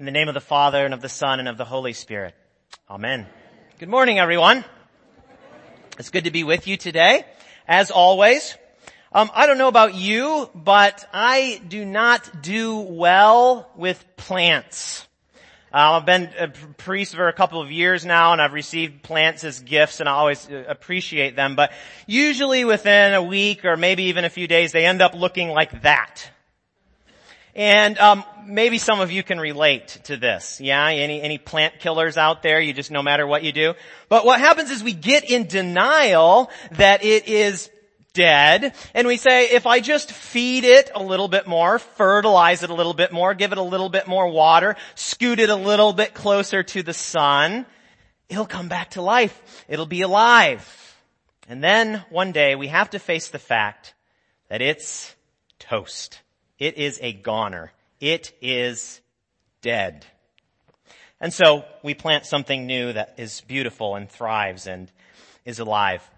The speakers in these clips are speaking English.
In the name of the Father and of the Son and of the Holy Spirit. Amen. Good morning, everyone. It's good to be with you today, as always. Um, I don't know about you, but I do not do well with plants. Uh, I've been a priest for a couple of years now and I've received plants as gifts and I always uh, appreciate them, but usually within a week or maybe even a few days they end up looking like that. And um, maybe some of you can relate to this. Yeah, any any plant killers out there? You just no matter what you do. But what happens is we get in denial that it is dead, and we say, if I just feed it a little bit more, fertilize it a little bit more, give it a little bit more water, scoot it a little bit closer to the sun, it'll come back to life. It'll be alive. And then one day we have to face the fact that it's toast. It is a goner. It is dead. And so we plant something new that is beautiful and thrives and is alive.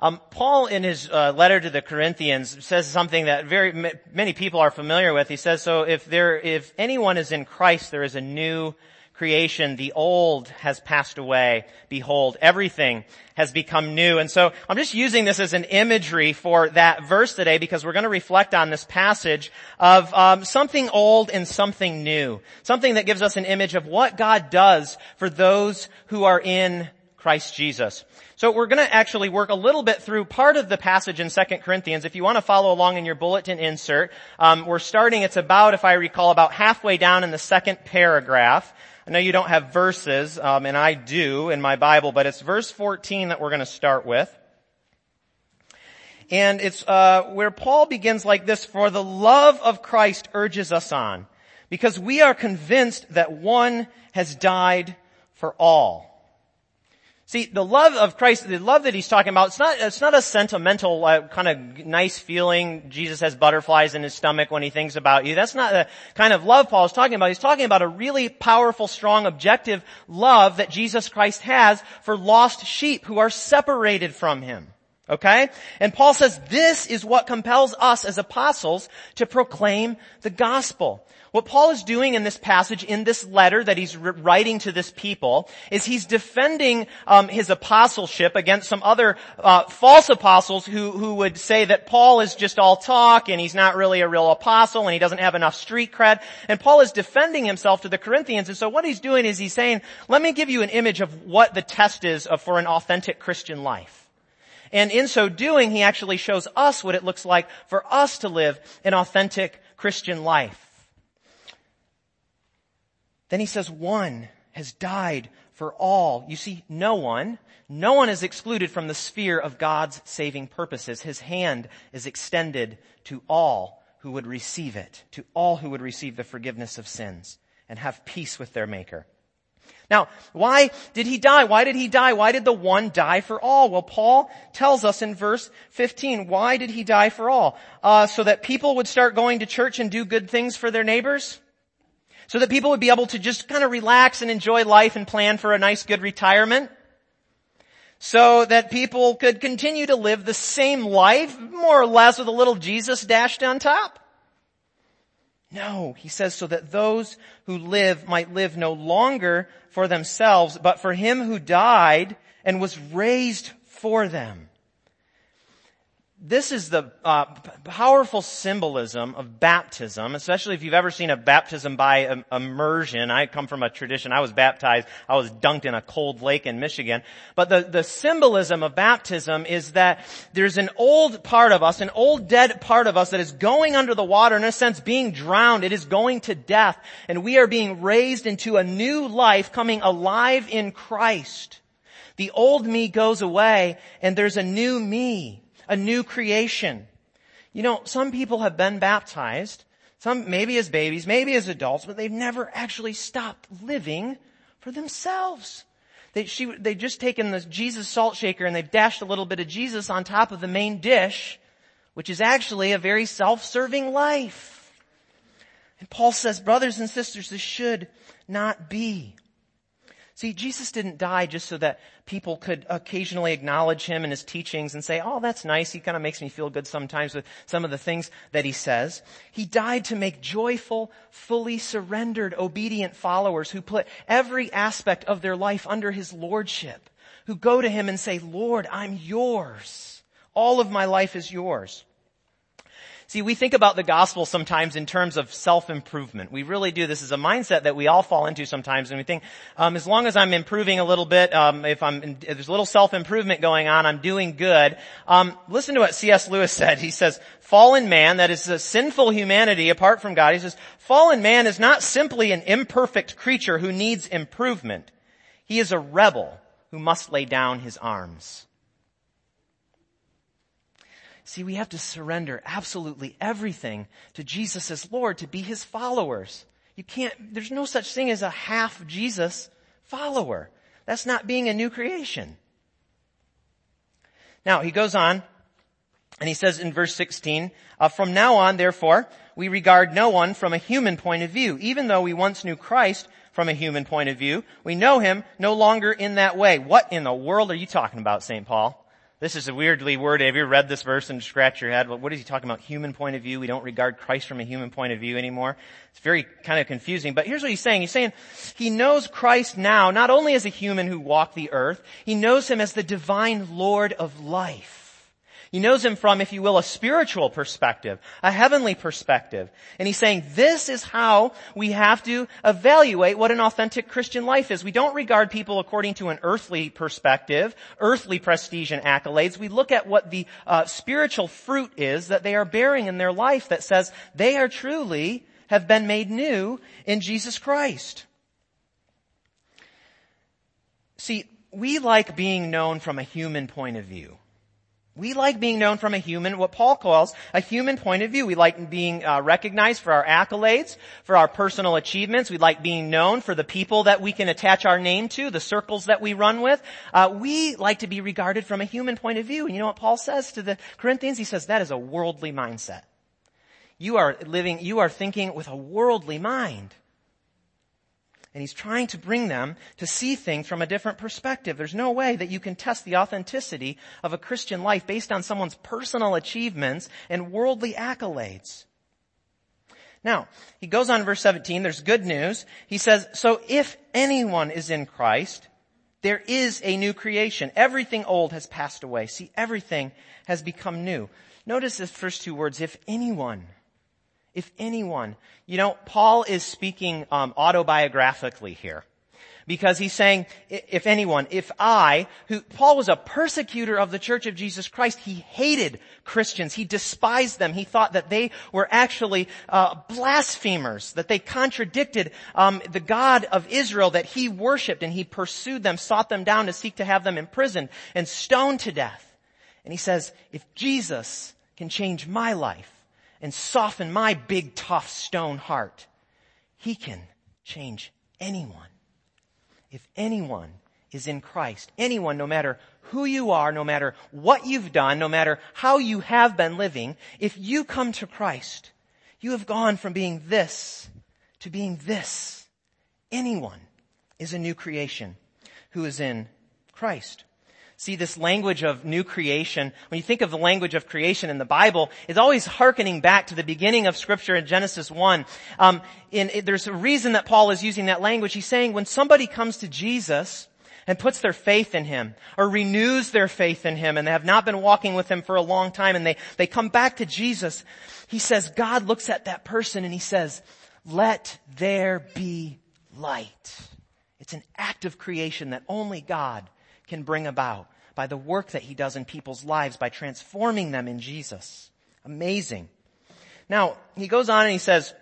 Um, Paul, in his uh, letter to the Corinthians, says something that very many people are familiar with. He says, "So if there, if anyone is in Christ, there is a new creation, the old has passed away. Behold, everything has become new. And so I'm just using this as an imagery for that verse today because we're going to reflect on this passage of um, something old and something new. Something that gives us an image of what God does for those who are in Christ Jesus. So we're going to actually work a little bit through part of the passage in 2 Corinthians. If you want to follow along in your bulletin insert, um, we're starting, it's about, if I recall, about halfway down in the second paragraph. I know you don't have verses, um, and I do in my Bible, but it's verse 14 that we're going to start with. And it's uh, where Paul begins like this, for the love of Christ urges us on, because we are convinced that one has died for all. See, the love of Christ, the love that he's talking about, it's not, it's not a sentimental, uh, kind of nice feeling. Jesus has butterflies in his stomach when he thinks about you. That's not the kind of love Paul is talking about. He's talking about a really powerful, strong, objective love that Jesus Christ has for lost sheep who are separated from him. Okay? And Paul says this is what compels us as apostles to proclaim the gospel. What Paul is doing in this passage, in this letter that he's writing to this people, is he's defending um, his apostleship against some other uh, false apostles who who would say that Paul is just all talk and he's not really a real apostle and he doesn't have enough street cred. And Paul is defending himself to the Corinthians. And so what he's doing is he's saying, "Let me give you an image of what the test is for an authentic Christian life." And in so doing, he actually shows us what it looks like for us to live an authentic Christian life. Then he says one has died for all. You see, no one, no one is excluded from the sphere of God's saving purposes. His hand is extended to all who would receive it, to all who would receive the forgiveness of sins and have peace with their maker. Now, why did he die? Why did he die? Why did the one die for all? Well, Paul tells us in verse 15, why did he die for all? Uh, so that people would start going to church and do good things for their neighbors? So that people would be able to just kind of relax and enjoy life and plan for a nice good retirement. So that people could continue to live the same life, more or less with a little Jesus dashed on top. No, he says so that those who live might live no longer for themselves, but for him who died and was raised for them this is the uh, powerful symbolism of baptism, especially if you've ever seen a baptism by immersion. I come from a tradition. I was baptized. I was dunked in a cold lake in Michigan. But the, the symbolism of baptism is that there's an old part of us, an old dead part of us that is going under the water, in a sense being drowned. It is going to death. And we are being raised into a new life coming alive in Christ. The old me goes away and there's a new me a new creation. You know, some people have been baptized, some maybe as babies, maybe as adults, but they've never actually stopped living for themselves. They, she, they just taken the Jesus salt shaker and they've dashed a little bit of Jesus on top of the main dish, which is actually a very self-serving life. And Paul says, brothers and sisters, this should not be. See, Jesus didn't die just so that people could occasionally acknowledge him and his teachings and say, oh, that's nice. He kind of makes me feel good sometimes with some of the things that he says. He died to make joyful, fully surrendered, obedient followers who put every aspect of their life under his lordship, who go to him and say, Lord, I'm yours. All of my life is yours. See, we think about the gospel sometimes in terms of self-improvement. We really do. This is a mindset that we all fall into sometimes, and we think, um, as long as I'm improving a little bit, um, if I'm if there's a little self-improvement going on, I'm doing good. Um, listen to what C.S. Lewis said. He says, "Fallen man, that is a sinful humanity apart from God." He says, "Fallen man is not simply an imperfect creature who needs improvement. He is a rebel who must lay down his arms." See, we have to surrender absolutely everything to Jesus as Lord to be His followers. You can't, there's no such thing as a half Jesus follower. That's not being a new creation. Now, he goes on, and he says in verse 16, uh, from now on, therefore, we regard no one from a human point of view. Even though we once knew Christ from a human point of view, we know him no longer in that way. What in the world are you talking about, St. Paul? This is a weirdly worded. Have you read this verse and scratch your head? Well, what is he talking about? Human point of view. We don't regard Christ from a human point of view anymore. It's very kind of confusing. But here's what he's saying. He's saying he knows Christ now, not only as a human who walked the earth, he knows him as the divine Lord of life. He knows him from, if you will, a spiritual perspective, a heavenly perspective. And he's saying this is how we have to evaluate what an authentic Christian life is. We don't regard people according to an earthly perspective, earthly prestige and accolades. We look at what the uh, spiritual fruit is that they are bearing in their life that says they are truly have been made new in Jesus Christ. See, we like being known from a human point of view. We like being known from a human, what Paul calls a human point of view. We like being uh, recognized for our accolades, for our personal achievements. We like being known for the people that we can attach our name to, the circles that we run with. Uh, we like to be regarded from a human point of view. And you know what Paul says to the Corinthians? He says that is a worldly mindset. You are living, you are thinking with a worldly mind. And he's trying to bring them to see things from a different perspective. There's no way that you can test the authenticity of a Christian life based on someone's personal achievements and worldly accolades. Now, he goes on verse 17, there's good news. He says, so if anyone is in Christ, there is a new creation. Everything old has passed away. See, everything has become new. Notice the first two words, if anyone if anyone. You know, Paul is speaking um, autobiographically here. Because he's saying, if anyone, if I, who, Paul was a persecutor of the church of Jesus Christ, he hated Christians, he despised them, he thought that they were actually uh, blasphemers, that they contradicted um, the God of Israel that he worshipped, and he pursued them, sought them down to seek to have them imprisoned and stoned to death. And he says, if Jesus can change my life, and soften my big tough stone heart. He can change anyone. If anyone is in Christ, anyone, no matter who you are, no matter what you've done, no matter how you have been living, if you come to Christ, you have gone from being this to being this. Anyone is a new creation who is in Christ. See, this language of new creation, when you think of the language of creation in the Bible, is always hearkening back to the beginning of scripture in Genesis 1. Um, in, it, there's a reason that Paul is using that language. He's saying when somebody comes to Jesus, and puts their faith in Him or renews their faith in Him and they have not been walking with Him for a long time and they, they come back to Jesus, He says, God looks at that person and He says, let there be light. It's an act of creation that only God can bring about by the work that he does in people's lives by transforming them in Jesus. Amazing. Now, he goes on and he says,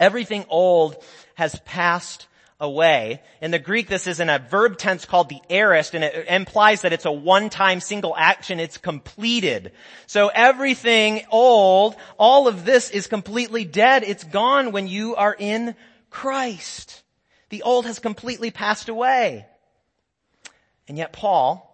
everything old has passed away. In the Greek, this is in a verb tense called the aorist, and it implies that it's a one-time single action. It's completed. So everything old, all of this is completely dead. It's gone when you are in Christ. The old has completely passed away. And yet Paul,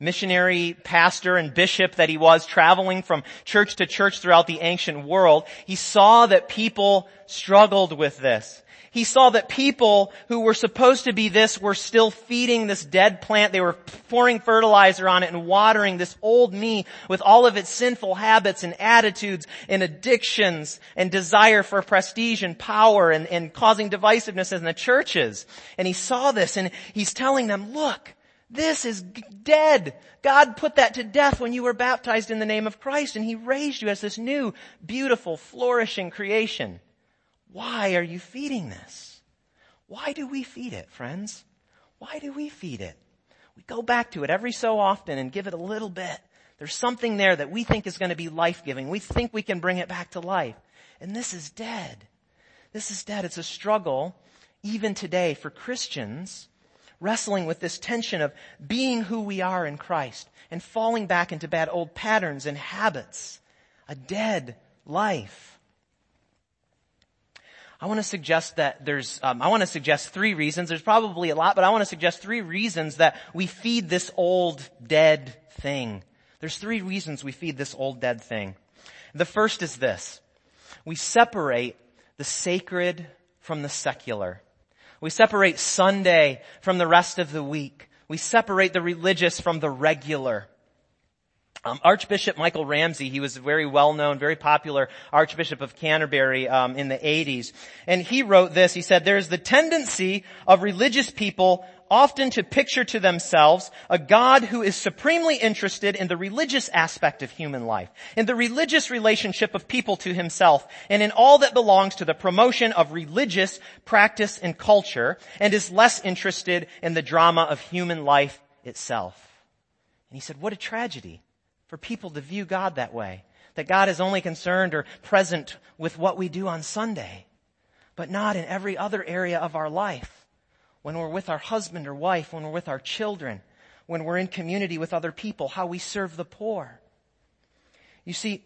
missionary pastor and bishop that he was traveling from church to church throughout the ancient world, he saw that people struggled with this. He saw that people who were supposed to be this were still feeding this dead plant. They were pouring fertilizer on it and watering this old me with all of its sinful habits and attitudes and addictions and desire for prestige and power and, and causing divisiveness in the churches. And he saw this and he's telling them, look, this is dead. God put that to death when you were baptized in the name of Christ and He raised you as this new, beautiful, flourishing creation. Why are you feeding this? Why do we feed it, friends? Why do we feed it? We go back to it every so often and give it a little bit. There's something there that we think is going to be life-giving. We think we can bring it back to life. And this is dead. This is dead. It's a struggle, even today, for Christians wrestling with this tension of being who we are in Christ and falling back into bad old patterns and habits. A dead life. I want to suggest that there's, um, I want to suggest three reasons. There's probably a lot, but I want to suggest three reasons that we feed this old dead thing. There's three reasons we feed this old dead thing. The first is this. We separate the sacred from the secular. We separate Sunday from the rest of the week. We separate the religious from the regular. Um, Archbishop Michael Ramsey, he was a very well-known, very popular Archbishop of Canterbury um, in the 80s. And he wrote this, he said, there's the tendency of religious people often to picture to themselves a God who is supremely interested in the religious aspect of human life, in the religious relationship of people to himself, and in all that belongs to the promotion of religious practice and culture, and is less interested in the drama of human life itself. And he said, what a tragedy for people to view God that way. That God is only concerned or present with what we do on Sunday, but not in every other area of our life. When we're with our husband or wife, when we're with our children, when we're in community with other people, how we serve the poor. You see,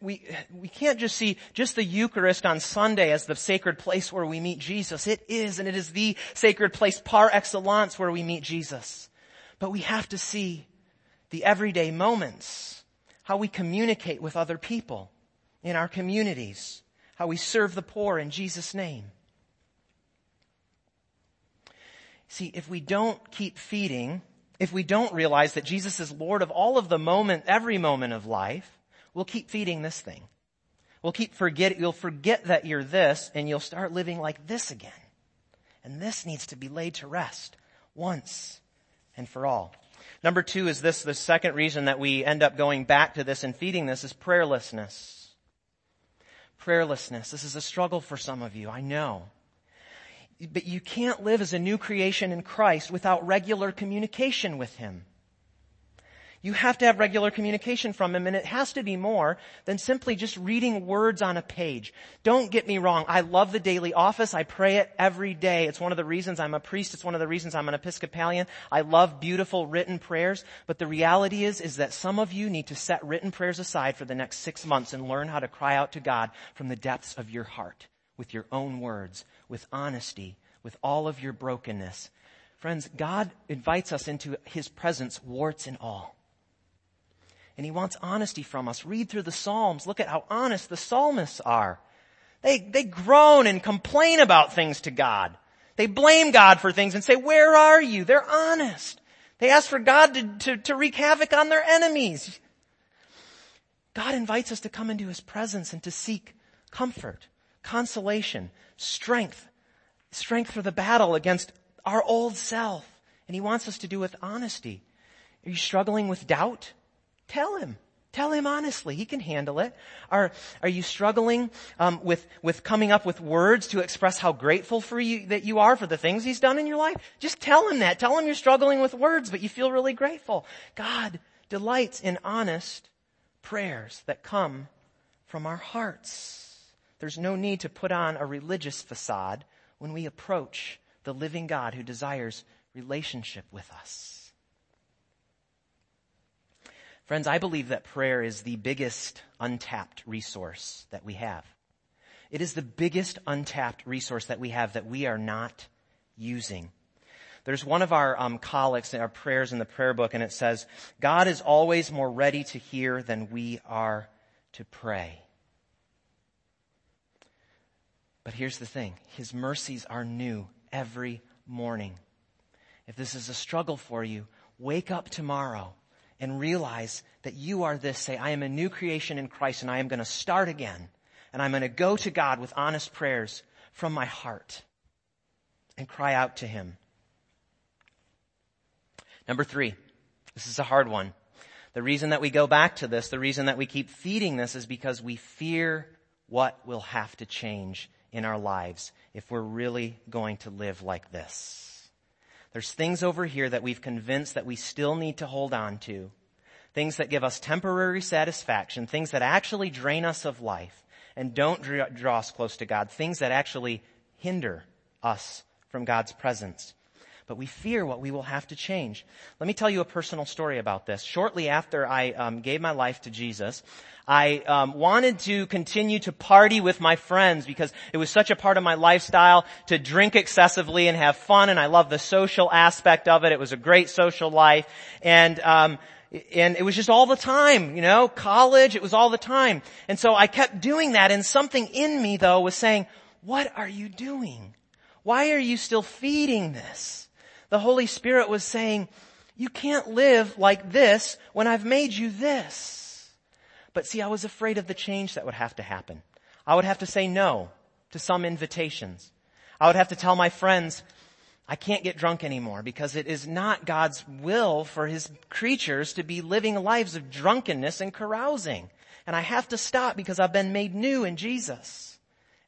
we, we can't just see just the Eucharist on Sunday as the sacred place where we meet Jesus. It is, and it is the sacred place par excellence where we meet Jesus. But we have to see the everyday moments, how we communicate with other people in our communities, how we serve the poor in Jesus' name. See, if we don't keep feeding, if we don't realize that Jesus is Lord of all of the moment, every moment of life, we'll keep feeding this thing. We'll keep forget, you'll forget that you're this and you'll start living like this again. And this needs to be laid to rest once and for all. Number two is this, the second reason that we end up going back to this and feeding this is prayerlessness. Prayerlessness. This is a struggle for some of you, I know. But you can't live as a new creation in Christ without regular communication with Him. You have to have regular communication from him and it has to be more than simply just reading words on a page. Don't get me wrong. I love the daily office. I pray it every day. It's one of the reasons I'm a priest. It's one of the reasons I'm an Episcopalian. I love beautiful written prayers. But the reality is, is that some of you need to set written prayers aside for the next six months and learn how to cry out to God from the depths of your heart with your own words, with honesty, with all of your brokenness. Friends, God invites us into His presence, warts and all and he wants honesty from us. Read through the Psalms. Look at how honest the psalmists are. They, they groan and complain about things to God. They blame God for things and say, where are you? They're honest. They ask for God to, to, to wreak havoc on their enemies. God invites us to come into His presence and to seek comfort, consolation, strength, strength for the battle against our old self. And He wants us to do with honesty. Are you struggling with doubt? Tell him. Tell him honestly. He can handle it. Are, are you struggling um, with, with coming up with words to express how grateful for you that you are for the things he's done in your life? Just tell him that. Tell him you're struggling with words, but you feel really grateful. God delights in honest prayers that come from our hearts. There's no need to put on a religious facade when we approach the living God who desires relationship with us. Friends, I believe that prayer is the biggest untapped resource that we have. It is the biggest untapped resource that we have that we are not using. There's one of our um, collects in our prayers in the prayer book, and it says, "God is always more ready to hear than we are to pray." But here's the thing. His mercies are new every morning. If this is a struggle for you, wake up tomorrow and realize that you are this. Say, I am a new creation in Christ and I am going to start again. And I'm going to go to God with honest prayers from my heart and cry out to Him. Number three, this is a hard one. The reason that we go back to this, the reason that we keep feeding this is because we fear what will have to change in our lives if we're really going to live like this. There's things over here that we've convinced that we still need to hold on to. Things that give us temporary satisfaction, things that actually drain us of life and don't draw us close to God, things that actually hinder us from God's presence but we fear what we will have to change. Let me tell you a personal story about this. Shortly after I um, gave my life to Jesus, I um, wanted to continue to party with my friends because it was such a part of my lifestyle to drink excessively and have fun, and I love the social aspect of it. It was a great social life, and um, and it was just all the time, you know, college, it was all the time. And so I kept doing that and something in me though was saying, what are you doing? Why are you still feeding this? The Holy Spirit was saying, you can't live like this when I've made you this. But see, I was afraid of the change that would have to happen. I would have to say no to some invitations. I would have to tell my friends, I can't get drunk anymore because it is not God's will for his creatures to be living lives of drunkenness and carousing. And I have to stop because I've been made new in Jesus.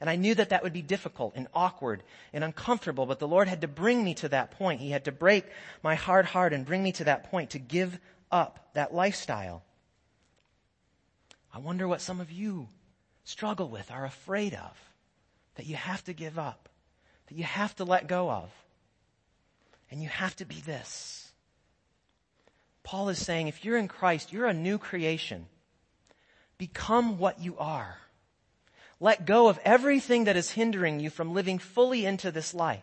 And I knew that that would be difficult and awkward and uncomfortable, but the Lord had to bring me to that point. He had to break my hard heart and bring me to that point to give up that lifestyle. I wonder what some of you struggle with, are afraid of, that you have to give up, that you have to let go of. And you have to be this. Paul is saying if you're in Christ, you're a new creation. Become what you are. Let go of everything that is hindering you from living fully into this life.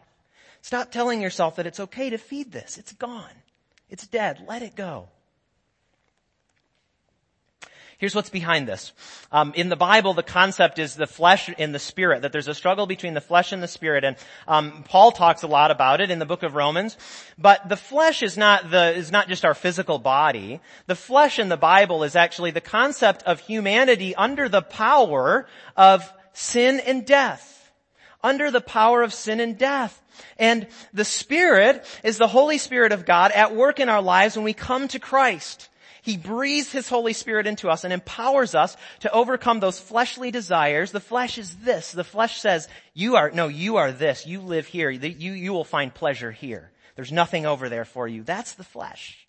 Stop telling yourself that it's okay to feed this. It's gone. It's dead. Let it go. Here's what's behind this. Um, in the Bible, the concept is the flesh and the spirit, that there's a struggle between the flesh and the spirit. And um, Paul talks a lot about it in the book of Romans. But the flesh is not the is not just our physical body. The flesh in the Bible is actually the concept of humanity under the power of sin and death. Under the power of sin and death. And the Spirit is the Holy Spirit of God at work in our lives when we come to Christ. He breathes His Holy Spirit into us and empowers us to overcome those fleshly desires. The flesh is this. The flesh says, you are, no, you are this. You live here. You, you will find pleasure here. There's nothing over there for you. That's the flesh.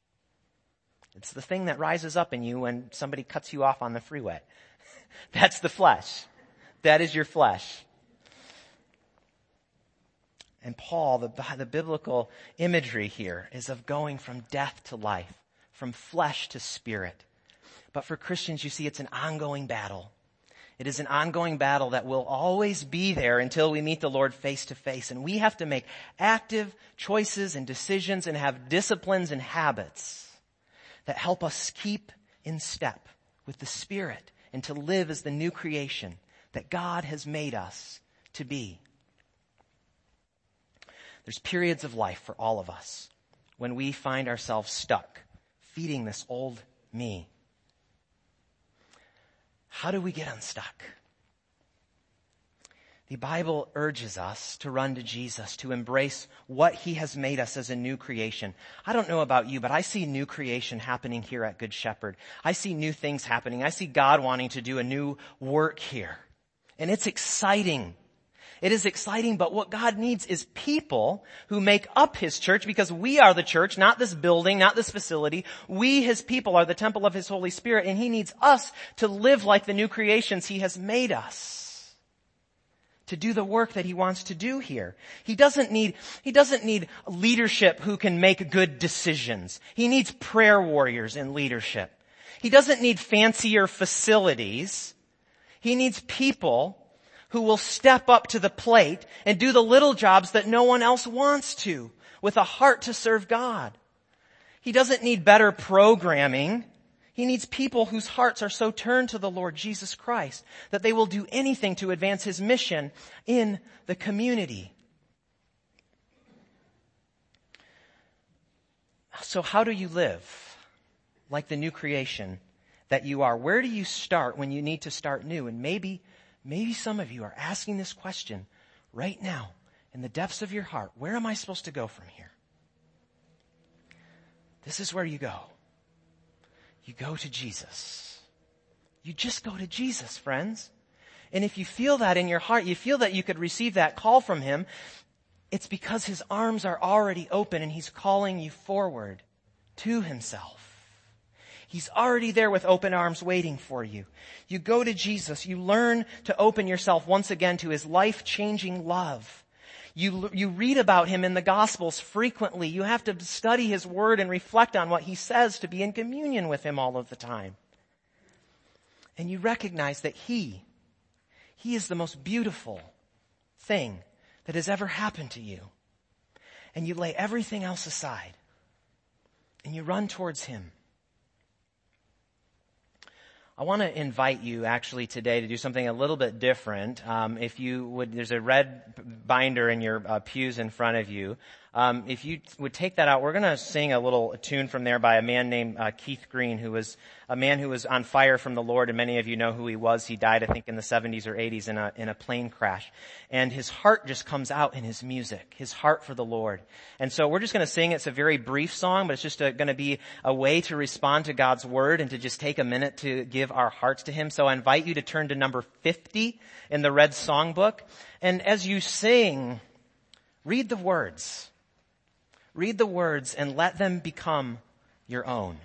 It's the thing that rises up in you when somebody cuts you off on the freeway. That's the flesh. That is your flesh. And Paul, the, the biblical imagery here is of going from death to life from flesh to spirit. But for Christians, you see, it's an ongoing battle. It is an ongoing battle that will always be there until we meet the Lord face to face. And we have to make active choices and decisions and have disciplines and habits that help us keep in step with the Spirit and to live as the new creation that God has made us to be. There's periods of life for all of us when we find ourselves stuck feeding this old me. How do we get unstuck? The Bible urges us to run to Jesus, to embrace what He has made us as a new creation. I don't know about you, but I see new creation happening here at Good Shepherd. I see new things happening. I see God wanting to do a new work here. And it's exciting. It is exciting, but what God needs is people who make up His church because we are the church, not this building, not this facility. We, His people, are the temple of His Holy Spirit and He needs us to live like the new creations He has made us. To do the work that He wants to do here. He doesn't need, He doesn't need leadership who can make good decisions. He needs prayer warriors in leadership. He doesn't need fancier facilities. He needs people who will step up to the plate and do the little jobs that no one else wants to with a heart to serve God. He doesn't need better programming. He needs people whose hearts are so turned to the Lord Jesus Christ that they will do anything to advance His mission in the community. So how do you live like the new creation that you are? Where do you start when you need to start new? And maybe, maybe some of you are asking this question right now in the depths of your heart. Where am I supposed to go from here? This is where you go. You go to Jesus. You just go to Jesus, friends. And if you feel that in your heart, you feel that you could receive that call from Him, it's because His arms are already open and He's calling you forward to Himself. He's already there with open arms waiting for you. You go to Jesus. You learn to open yourself once again to His life-changing love. You, you read about him in the gospels frequently. You have to study his word and reflect on what he says to be in communion with him all of the time. And you recognize that he, he is the most beautiful thing that has ever happened to you. And you lay everything else aside and you run towards him. I want to invite you actually today to do something a little bit different. Um, if you would, there's a red binder in your uh, pews in front of you. Um, if you would take that out, we're going to sing a little tune from there by a man named uh, Keith Green, who was a man who was on fire from the Lord, and many of you know who he was. He died, I think, in the 70s or 80s in a in a plane crash, and his heart just comes out in his music, his heart for the Lord. And so we're just going to sing. It's a very brief song, but it's just going to be a way to respond to God's word and to just take a minute to give our hearts to Him. So I invite you to turn to number 50 in the red songbook, and as you sing, read the words. Read the words and let them become your own.